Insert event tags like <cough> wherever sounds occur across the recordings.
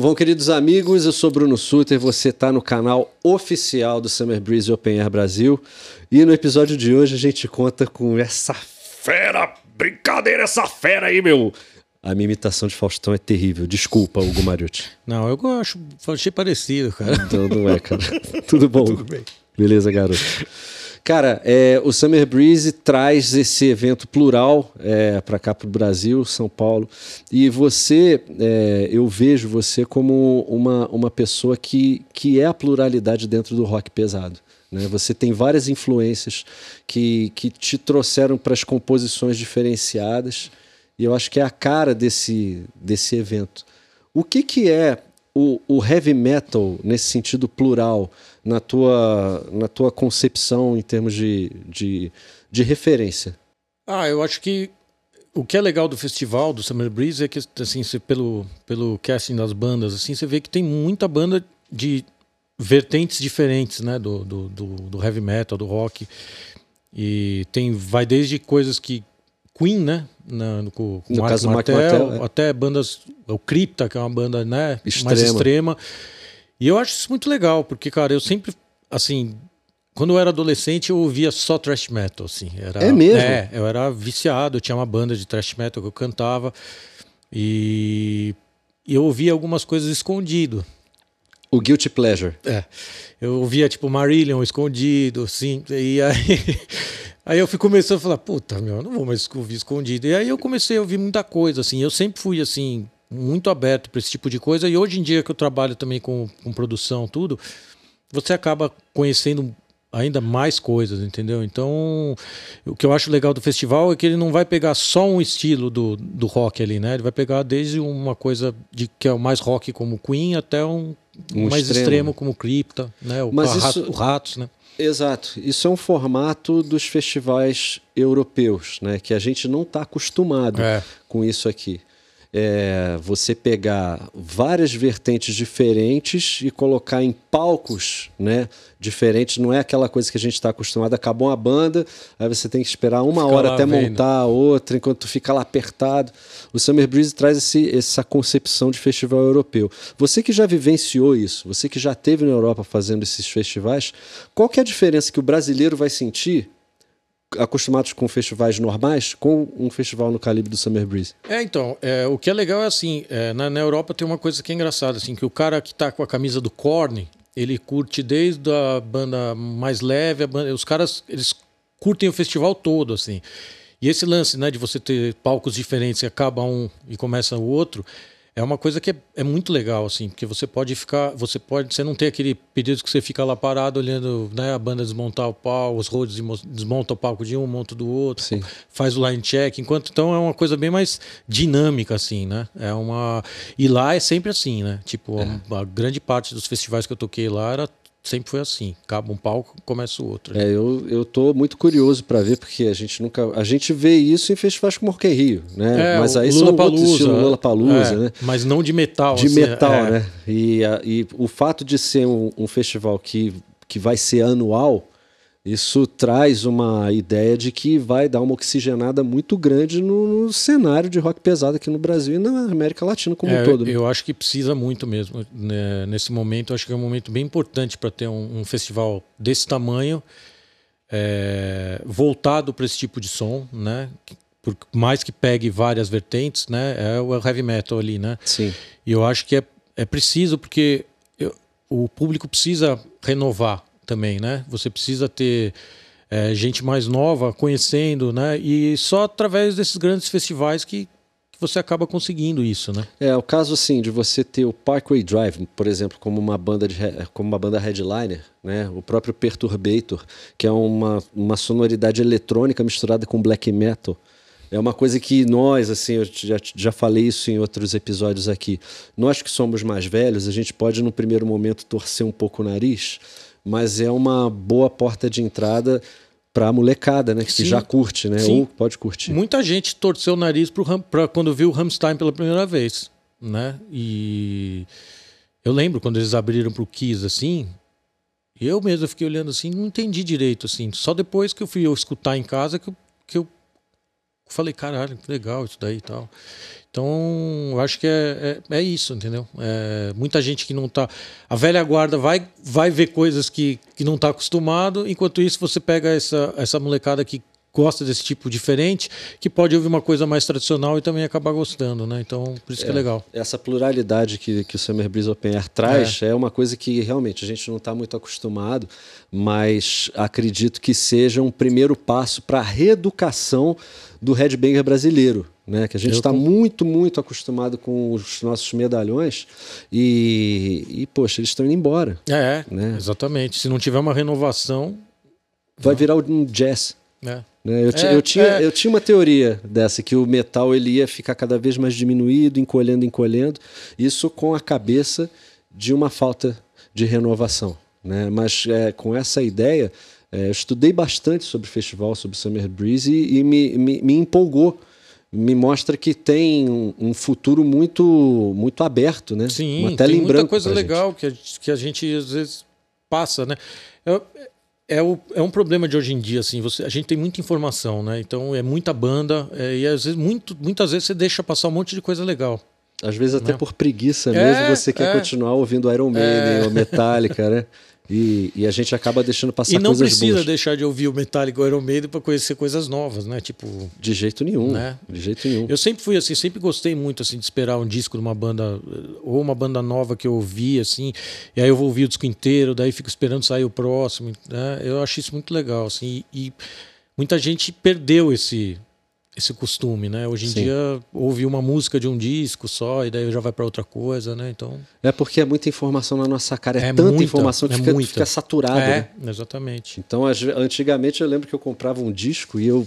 Como vão, queridos amigos? Eu sou Bruno Suter, você está no canal oficial do Summer Breeze Open Air Brasil. E no episódio de hoje a gente conta com essa fera, brincadeira, essa fera aí, meu. A minha imitação de Faustão é terrível. Desculpa, Hugo Mariucci. Não, eu acho, achei parecido, cara. Então não é, cara. <laughs> Tudo bom? Tudo bem. Beleza, garoto. Cara, é, o Summer Breeze traz esse evento plural é, para cá para o Brasil, São Paulo. E você, é, eu vejo você como uma, uma pessoa que, que é a pluralidade dentro do rock pesado. Né? Você tem várias influências que, que te trouxeram para as composições diferenciadas. E eu acho que é a cara desse, desse evento. O que, que é o, o heavy metal nesse sentido plural? na tua, na tua concepção em termos de, de, de referência? Ah, eu acho que o que é legal do festival do Summer Breeze é que assim, pelo pelo casting das bandas, assim, você vê que tem muita banda de vertentes diferentes, né, do, do, do, do heavy metal, do rock. E tem vai desde coisas que Queen, né, na, no, com no Mark caso do Martel, Mark Martel, é. até bandas o Crypta, que é uma banda, né, Extrema. mais extrema. E eu acho isso muito legal, porque, cara, eu sempre, assim, quando eu era adolescente, eu ouvia só thrash metal, assim. Era, É mesmo? É, eu era viciado, eu tinha uma banda de thrash metal que eu cantava. E e eu ouvia algumas coisas escondido. O Guilty Pleasure. É. Eu ouvia, tipo, Marillion escondido, assim. E aí. <laughs> Aí eu fui começando a falar, puta, meu, eu não vou mais ouvir escondido. E aí eu comecei a ouvir muita coisa, assim. Eu sempre fui, assim, muito aberto para esse tipo de coisa. E hoje em dia que eu trabalho também com, com produção, tudo, você acaba conhecendo ainda mais coisas, entendeu? Então, o que eu acho legal do festival é que ele não vai pegar só um estilo do, do rock ali, né? Ele vai pegar desde uma coisa de que é o mais rock como Queen até um, Um mais extremo. extremo. como Crypta, né? O, Mas Ra- isso- o Ratos, né? Exato. Isso é um formato dos festivais europeus, né? Que a gente não está acostumado É. com isso aqui. É você pegar várias vertentes diferentes e colocar em palcos né, diferentes. Não é aquela coisa que a gente está acostumado. Acabou uma banda, aí você tem que esperar uma Fica hora até vendo. montar a outra, enquanto tu fica lá apertado. O Summer Breeze traz esse- essa concepção de festival europeu. Você que já vivenciou isso, você que já teve na Europa fazendo esses festivais, qual que é a diferença que o brasileiro vai sentir, acostumados com festivais normais, com um festival no calibre do Summer Breeze? É, então, é, o que é legal é assim, é, na, na Europa tem uma coisa que é engraçada, assim, que o cara que tá com a camisa do Korn, ele curte desde a banda mais leve, banda- os caras, eles curtem o festival todo, assim. E esse lance, né, de você ter palcos diferentes e acaba um e começa o outro, é uma coisa que é, é muito legal, assim, porque você pode ficar, você pode, você não tem aquele período que você fica lá parado olhando, né, a banda desmontar o palco, os roads desmo- desmontam o palco de um, monta do outro, Sim. faz o line check, enquanto então é uma coisa bem mais dinâmica assim, né? É uma e lá é sempre assim, né? Tipo, a, a grande parte dos festivais que eu toquei lá era sempre foi assim, acaba um palco, começa o outro. É, eu, eu tô muito curioso para ver, porque a gente nunca. A gente vê isso em festivais como Rock Rio, né? É, Mas aí são outros estilo Lollapalooza, Lollapalooza, é, né? Mas não de metal, De assim, metal, é. né? E, a- e o fato de ser um, um festival que, que vai ser anual, isso traz uma ideia de que vai dar uma oxigenada muito grande no, no cenário de rock pesado aqui no Brasil e na América Latina como É, um todo. né? Eu acho que precisa muito mesmo. né? Nesse momento, acho que é um momento bem importante para ter um, um festival desse tamanho, é, voltado para esse tipo de som, né? Por mais que pegue várias vertentes, né? É o heavy metal ali, né? Sim. E eu acho que é, é preciso, porque eu- o público precisa renovar também, né? Você precisa ter é, gente mais nova conhecendo, né? E só através desses grandes festivais que, você acaba conseguindo isso, né? É, o caso assim de você ter o Parkway Drive, por exemplo, como uma banda de como uma banda headliner, né? O próprio Perturbator, que é uma, uma sonoridade eletrônica misturada com black metal. É uma coisa que nós, assim, eu já, já falei isso em outros episódios aqui. Nós que somos mais velhos, a gente pode no primeiro momento torcer um pouco o nariz, mas é uma boa porta de entrada para a molecada, né? Que Sim. já curte, né? Sim. Ou pode curtir. Muita gente torceu o nariz pra quando viu o Rammstein pela primeira vez, né? E eu lembro quando eles abriram pro Kiss, assim, eu mesmo fiquei olhando assim, não entendi direito, assim. Só depois que eu fui escutar em casa que eu, que eu falei, caralho, que legal isso daí e tal. Então, eu acho que é, é, é isso, entendeu? É, muita gente que não tá. A velha guarda vai, vai ver coisas que, que não tá acostumado, enquanto isso você pega essa, essa molecada que gosta desse tipo diferente, que pode ouvir uma coisa mais tradicional e também acabar gostando, né? Então, por isso é, que é legal. Essa pluralidade que, que o Summer Breeze Open Air traz é, é uma coisa que realmente a gente não está muito acostumado, mas acredito que seja um primeiro passo para a reeducação do headbanger brasileiro. Né, que a gente está muito, muito acostumado com os nossos medalhões e, e poxa, eles estão indo embora. É, né? exatamente. Se não tiver uma renovação. Vai não. virar um jazz. É. Né? Eu, é, eu, tinha, é. eu tinha uma teoria dessa, que o metal ele ia ficar cada vez mais diminuído, encolhendo, encolhendo. Isso com a cabeça de uma falta de renovação. Né? Mas é, com essa ideia, é, eu estudei bastante sobre o festival, sobre Summer Breeze e, e me, me, me, empolgou. Me mostra que tem um, um, futuro muito muito aberto, né? Sim, uma tela tem muita coisa legal que a, que a gente às vezes passa, né? Eu, é, o, é um problema de hoje em dia, assim, você, a gente tem muita informação, né? Então é muita banda, é, e às vezes, muito, muitas vezes você deixa passar um monte de coisa legal. Às vezes até né? por preguiça mesmo, é, você quer é. continuar ouvindo Iron Maiden é. ou Metallica, né? <laughs> E, e, a gente acaba deixando passar coisas boas. E não precisa boas. deixar de ouvir o Metallica ou Iron Maiden para conhecer coisas novas, né? Tipo, de jeito nenhum, né? De jeito nenhum. Eu sempre fui assim, sempre gostei muito assim de esperar um disco de uma banda ou uma banda nova que eu ouvi assim, e aí eu vou ouvir o disco inteiro, daí fico esperando sair o próximo, né? Eu acho isso muito legal assim, e, e muita gente perdeu esse esse costume, né? Hoje em Sim. dia ouvir uma música de um disco só e daí já vai para outra coisa, né? Então é porque é muita informação na nossa cara, é, é tanta muita, informação que é fica, fica saturada. É, né? exatamente. Então antigamente eu lembro que eu comprava um disco e eu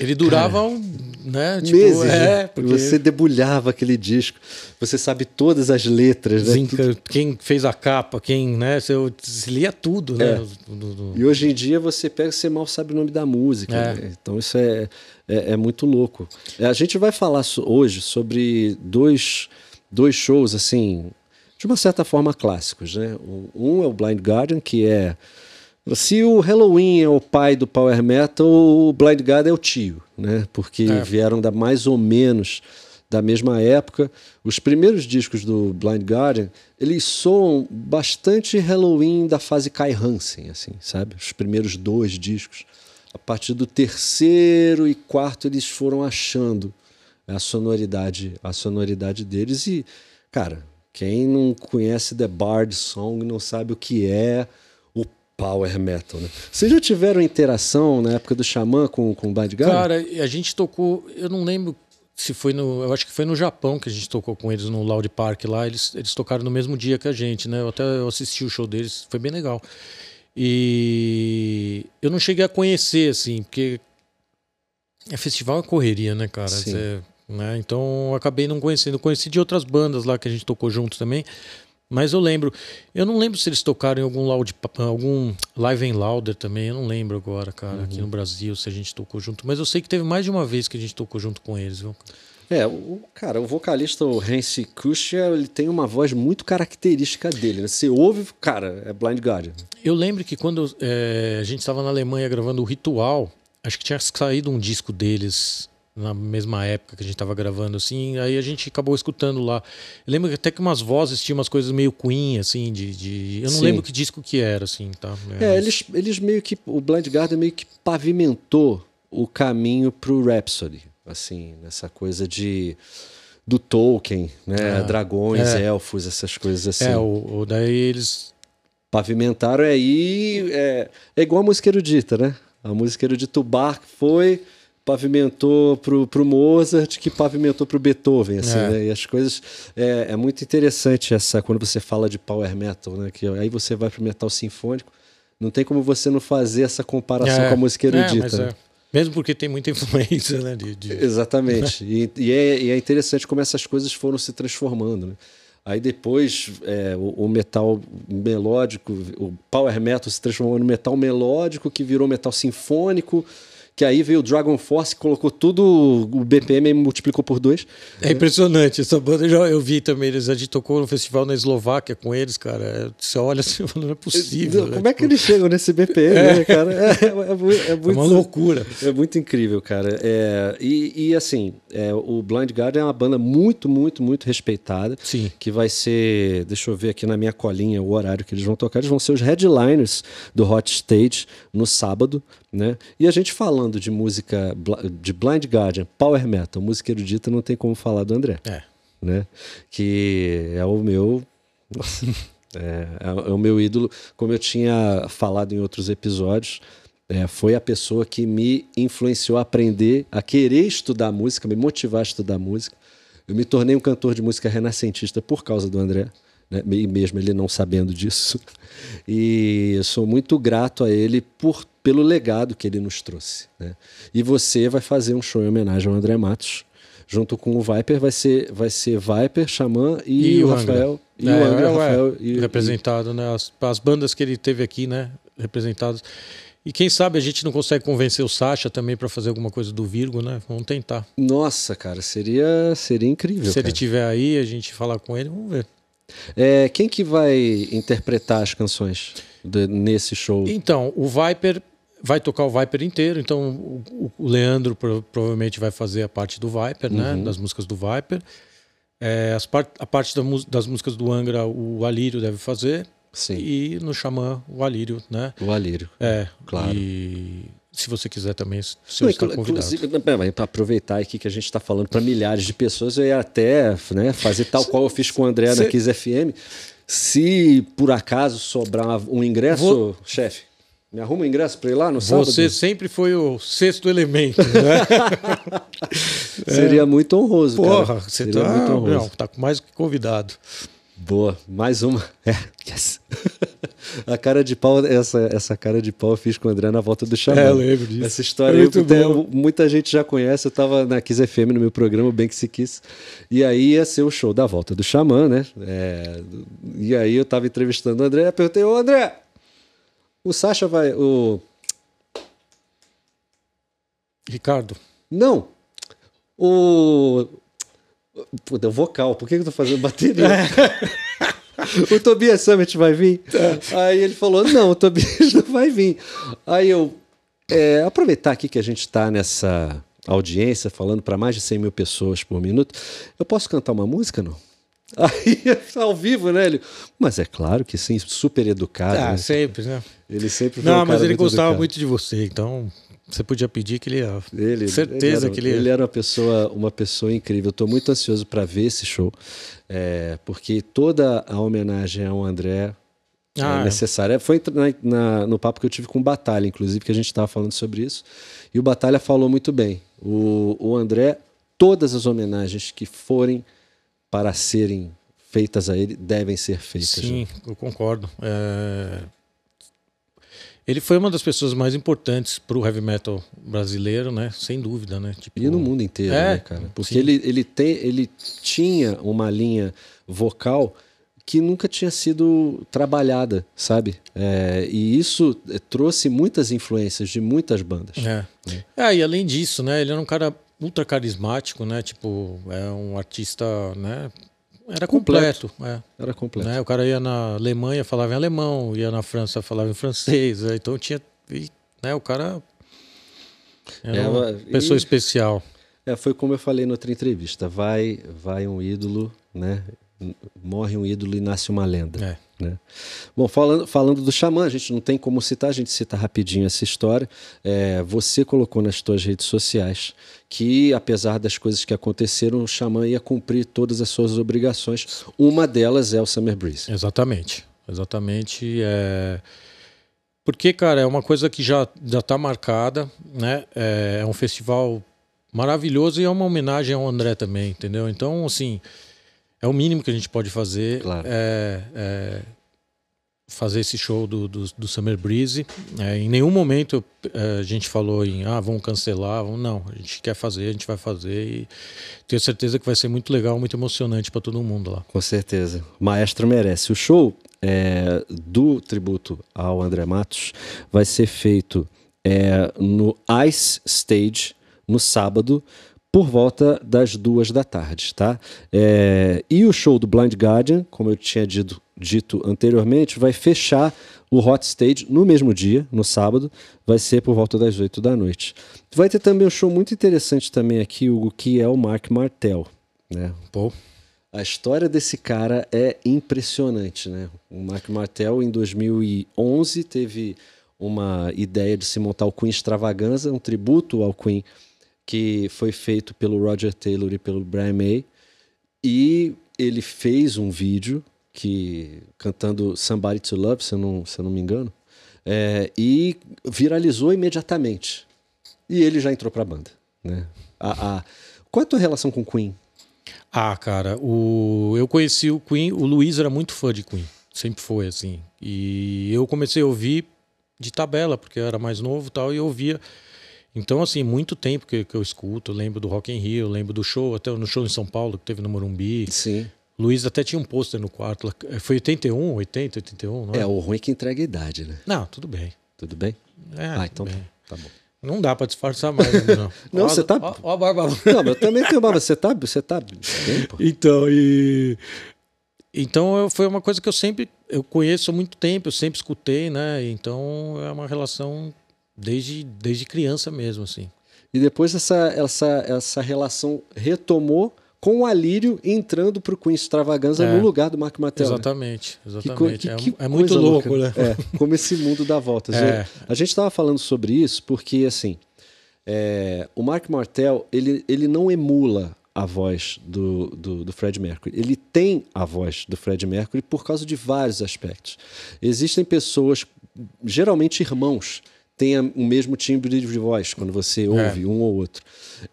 ele durava um, né? Tipo, meses. É, porque... Você debulhava aquele disco, você sabe todas as letras, né? Sim, quem fez a capa, quem, né? Você, você lia tudo, né? É. Do, do... E hoje em dia você pega, você mal sabe o nome da música. É. Né? Então isso é, é, é, muito louco. A gente vai falar hoje sobre dois, dois shows assim, de uma certa forma clássicos, né? Um é o Blind Guardian, que é se o Halloween é o pai do power metal, o Blind Guardian é o tio, né? Porque é. vieram da mais ou menos da mesma época. Os primeiros discos do Blind Guardian, eles soam bastante Halloween da fase Kai Hansen, assim, sabe? Os primeiros dois discos. A partir do terceiro e quarto eles foram achando a sonoridade, a sonoridade deles e, cara, quem não conhece The Bard Song não sabe o que é power metal, né? Vocês já tiveram interação na época do Xamã com, com o Guy? Cara, a gente tocou, eu não lembro se foi no, eu acho que foi no Japão que a gente tocou com eles no Loud Park lá, eles, eles tocaram no mesmo dia que a gente, né? Eu até assisti o show deles, foi bem legal. E eu não cheguei a conhecer assim, porque é festival é correria, né, cara? Sim. né? Então eu acabei não conhecendo, conheci de outras bandas lá que a gente tocou junto também. Mas eu lembro, eu não lembro se eles tocaram em algum, loud, algum Live em Louder também, eu não lembro agora, cara, uhum. aqui no Brasil, se a gente tocou junto. Mas eu sei que teve mais de uma vez que a gente tocou junto com eles, viu? É, o cara, o vocalista, o Hansi Kuschia, ele tem uma voz muito característica dele, né? Você ouve, cara, é Blind Guardian. Eu lembro que quando é, a gente estava na Alemanha gravando o Ritual, acho que tinha saído um disco deles na mesma época que a gente estava gravando, assim, aí a gente acabou escutando lá. Eu lembro até que umas vozes tinham umas coisas meio Queen, assim, de. de... Eu não Sim. lembro que disco que era, assim, tá? É, é mas... eles, eles meio que. O Blind Garden meio que pavimentou o caminho pro Rhapsody, assim, nessa coisa de. Do Tolkien, né? É, Dragões, é. elfos, essas coisas assim. É, o, o daí eles. Pavimentaram aí. É, é igual a música erudita, né? A música erudita, o Bach foi pavimentou pro, pro Mozart, que pavimentou pro Beethoven, assim, é. né? E as coisas... É, é, muito interessante essa, quando você fala de power metal, né? Que aí você vai pro metal sinfônico, não tem como você não fazer essa comparação é. com a música é, erudita. Né? Mesmo porque tem muita <laughs> influência, né? De, de... Exatamente. e, e, é, e, é, interessante como essas coisas foram se transformando, né? Aí depois é, o, o, metal melódico, o power metal se transformou no metal melódico, que virou metal sinfônico, que aí veio o Dragon Force, colocou tudo, o BPM e multiplicou por dois. É impressionante. Essa banda eu, já, eu vi também. Eles, a gente tocou no festival na Eslováquia com eles, cara. Você olha assim <laughs> não é possível. Como né? é que eles chegam nesse BPM, é. né, cara? É, é, é, é, muito, uma loucura. É muito incrível, cara. É, e, e assim, é, o Blind Guardian é uma banda muito, muito, muito respeitada. Sim. Que vai ser, deixa eu ver aqui na minha colinha o horário que eles vão tocar. Eles vão ser os headliners do Hot Stage no sábado, né? E a gente falando de música de Blind Guardian, Power Metal, música erudita, não tem como falar do André. É. Né? Que é o meu. <laughs> é, é, o meu ídolo, como eu tinha falado em outros episódios. É, foi a pessoa que me influenciou a aprender, a querer estudar música, me motivar a estudar música. Eu me tornei um cantor de música renascentista por causa do André né? mesmo ele não sabendo disso. <laughs> E eu sou muito grato a ele por, pelo legado que ele nos trouxe. Né? E você vai fazer um show em homenagem ao André Matos. Junto com o Viper, vai ser, vai ser Viper, Xamã e, e o Rafael. E é, o Angra, é, Rafael. E, representado, né? As, as bandas que ele teve aqui, né? Representadas. E quem sabe a gente não consegue convencer o Sasha também para fazer alguma coisa do Virgo, né? Vamos tentar. Nossa, cara, seria, seria incrível. Se cara. ele tiver aí, a gente falar com ele, vamos ver. É, quem que vai interpretar as canções de, nesse show? Então, o Viper vai tocar o Viper inteiro, então o, o Leandro pro, provavelmente vai fazer a parte do Viper, né? uhum. né? Das músicas do Viper. É, as part, a parte da, das músicas do Angra, o Alírio deve fazer. Sim. E no Xamã, o Alírio, né? O Alírio. É, claro. E se você quiser também, se você está convidado. Para aproveitar aqui que a gente está falando para milhares de pessoas, eu ia até né, fazer tal qual eu fiz com o André na Kiss FM. Se por acaso sobrar um ingresso, Vou... chefe, me arruma um ingresso para ir lá no sábado? Você sempre foi o sexto elemento, né? <laughs> Seria é. muito honroso, Porra, cara. você Seria tá, muito honroso. Não, tá mais que convidado. Boa, mais uma. É, yes. <laughs> a cara de pau, essa, essa cara de pau eu fiz com o André na volta do Xamã. É, eu lembro disso. Essa história eu, tem, muita gente já conhece. Eu tava na Kiss FM no meu programa, Bem Que Se Quis. E aí ia ser o show da volta do Xamã, né? É, e aí eu tava entrevistando o André. Perguntei, ô André, o Sasha vai. O... Ricardo. Não. O Pô, deu vocal, por que eu tô fazendo bateria? É. <laughs> o Tobias Summit vai vir? É. Aí ele falou: não, o Tobias <laughs> não vai vir. Aí eu. É, aproveitar aqui que a gente está nessa audiência, falando para mais de 100 mil pessoas por minuto, eu posso cantar uma música, não? <laughs> Aí, ao vivo, né? Ele, mas é claro que sim, super educado. Ah, né? sempre, né? Ele sempre foi Não, um mas ele muito gostava educado. muito de você, então você podia pedir que ele ia. Ele, certeza ele era, que ele ia. Ele era uma pessoa, uma pessoa incrível. Estou muito ansioso para ver esse show, é, porque toda a homenagem ao André é ah, é necessária. Foi na, na, no papo que eu tive com o Batalha, inclusive, que a gente estava falando sobre isso. E o Batalha falou muito bem. O, o André, todas as homenagens que forem para serem feitas a ele devem ser feitas. Sim, eu concordo. É ele foi uma das pessoas mais importantes para o heavy metal brasileiro, né? Sem dúvida, né? Tipo... E no mundo inteiro, é, né, cara? Porque ele, ele, tem, ele tinha uma linha vocal que nunca tinha sido trabalhada, sabe? É, e isso trouxe muitas influências de muitas bandas. É. é. é. e além disso, né? Ele era um cara ultra carismático, né? Tipo, é um artista, né? Era completo. completo é. Era completo. Né? O cara ia na Alemanha, falava em alemão, ia na França, falava em francês. Né? Então tinha. Né? O cara. Era é, uma pessoa e, especial. É, foi como eu falei na outra entrevista. Vai, vai um ídolo, né? Morre um ídolo e nasce uma lenda. É. Né? Bom, falando, falando do Xamã, a gente não tem como citar, a gente cita rapidinho essa história. É, você colocou nas suas redes sociais que, apesar das coisas que aconteceram, o Xamã ia cumprir todas as suas obrigações. Uma delas é o Summer Breeze. Exatamente. Exatamente. É... Porque, cara, é uma coisa que já está marcada, né? É, é um festival maravilhoso e é uma homenagem ao André também, entendeu? Então, assim é o mínimo que a gente pode fazer. Claro. É, é fazer esse show do, do, do Summer Breeze. É, em nenhum momento é, a gente falou em ah, vamos cancelar. Vamos... Não, a gente quer fazer, a gente vai fazer e tenho certeza que vai ser muito legal, muito emocionante para todo mundo lá. Com certeza. O maestro merece. O show é, do tributo ao André Matos vai ser feito é, no Ice Stage no sábado por volta das duas da tarde, tá? É, e o show do Blind Guardian, como eu tinha dito, dito anteriormente, vai fechar o Hot Stage no mesmo dia, no sábado, vai ser por volta das 8 da noite. Vai ter também um show muito interessante também aqui, Hugo, que é o Mark Martel, né? Pô. A história desse cara é impressionante, né? O Mark Martel, em 2011, teve uma ideia de se montar o Queen Extravaganza, um tributo ao Queen, que foi feito pelo Roger Taylor e pelo Brian May. E ele fez um vídeo que cantando Somebody to Love, se eu não, se eu não me engano, é, e viralizou imediatamente. E ele já entrou para a banda. Né? A, a... Qual é a tua relação com Queen? Ah, cara, o... eu conheci o Queen, o Luiz era muito fã de Queen, sempre foi assim. E eu comecei a ouvir de tabela, porque eu era mais novo tal, e eu ouvia. Então, assim, muito tempo que, que eu escuto, eu lembro do Rock in Rio, lembro do show, até no show em São Paulo, que teve no Morumbi. Sim. Luiz até tinha um pôster no quarto. Foi 81, 80, 81, não é? É, o ruim é que entrega a idade, né? Não, tudo bem. Tudo bem? É, ah, então bem. tá bom. Não dá pra disfarçar mais, não. <laughs> não, ó, você tá. Ó, ó a barba. Não, mas eu também tenho barba. Você tá, você tá bem. Então, e. Então eu, foi uma coisa que eu sempre. Eu conheço há muito tempo, eu sempre escutei, né? Então é uma relação desde, desde criança mesmo, assim. E depois essa, essa, essa relação retomou com o Alírio entrando para o Queen Extravaganza É. no lugar do Mark Mattel. né? Exatamente, Que, exatamente. é, que- que é muito coisa louco, louca. né? É, como esse mundo dá voltas. <laughs> É. A gente estava falando sobre isso porque, assim, é, o Mark Martel, ele, ele não emula a voz do, do, do Fred Mercury. Ele tem a voz do Fred Mercury por causa de vários aspectos. Existem pessoas, geralmente irmãos, têm a- o mesmo timbre de voz quando você ouve um ou outro.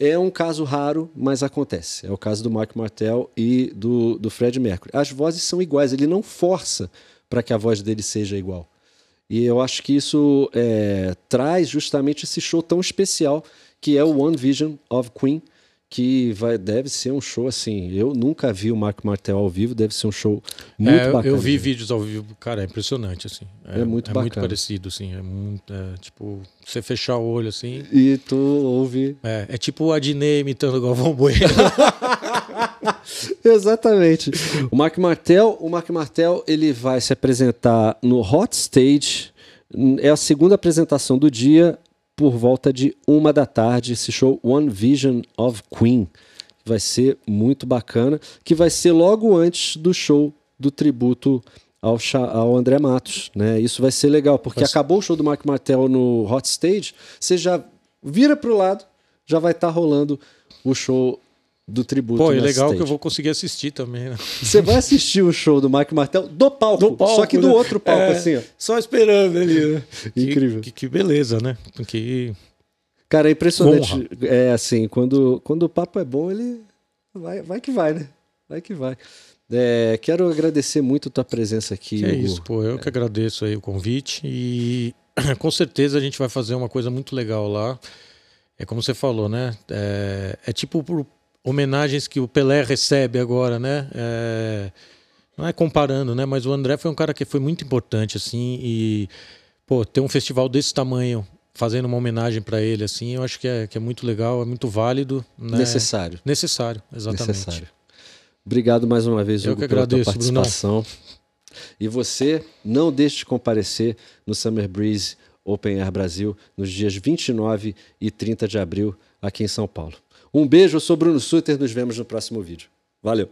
É um caso raro, mas acontece. É o caso do Mark Martel e do, do Fred Mercury. As vozes são iguais, ele não força para que a voz dele seja igual. E eu acho que isso é, traz justamente esse show tão especial que é o One Vision of Queen, que vai, deve ser um show assim. Eu nunca vi o Mark Martel ao vivo, deve ser um show muito É, bacana. eu vi gente. vídeos ao vivo, cara, é impressionante, assim. É muito É muito bacana. parecido, assim. É muito. é, tipo, você fechar o olho assim. E tu ouve. É, é tipo o Adnet imitando o Galvão <laughs> Bueno. Exatamente. O Mark Martel, o Mark Martel, ele vai se apresentar no Hot Stage. É a segunda apresentação do dia por volta de uma da tarde. Esse show One Vision of Queen vai ser muito bacana, que vai ser logo antes do show do tributo ao, ao André Matos, né? Isso vai ser legal, porque acabou o show do Mark Martel no Hot Stage, você já vira pro lado, já vai estar rolando o show do tributo. Pô, é legal stage. que eu vou conseguir assistir também, né? Você vai assistir o show do Mark Martel do palco, Do palco, só que do né? outro palco, É. assim, ó. Só esperando ali, né? <laughs> Incrível. Que, que, beleza, né? Que, Cara, é impressionante. Honra. É assim, quando, quando o papo é bom, ele vai, vai que vai, né? Vai que vai. É, quero agradecer muito a tua presença aqui. que é isso, pô. Eu que agradeço aí o convite e <clears throat> com certeza a gente vai fazer uma coisa muito legal lá. É como você falou, né? É, é tipo homenagens que o Pelé recebe agora, né? É, não é comparando, né? Mas o André foi um cara que foi muito importante, assim, e pô, ter um festival desse tamanho fazendo uma homenagem para ele, assim, eu acho que é, que é muito legal, é muito válido, né? Necessário. Necessário, exatamente. Necessário. Obrigado mais uma vez, Eu Hugo, que pela agradeço, Brunão. participação. E você não deixe de comparecer no Summer Breeze Open Air Brasil nos dias 29 e 30 de abril aqui em São Paulo. Um beijo, eu sou Bruno Suter, nos vemos no próximo vídeo. Valeu!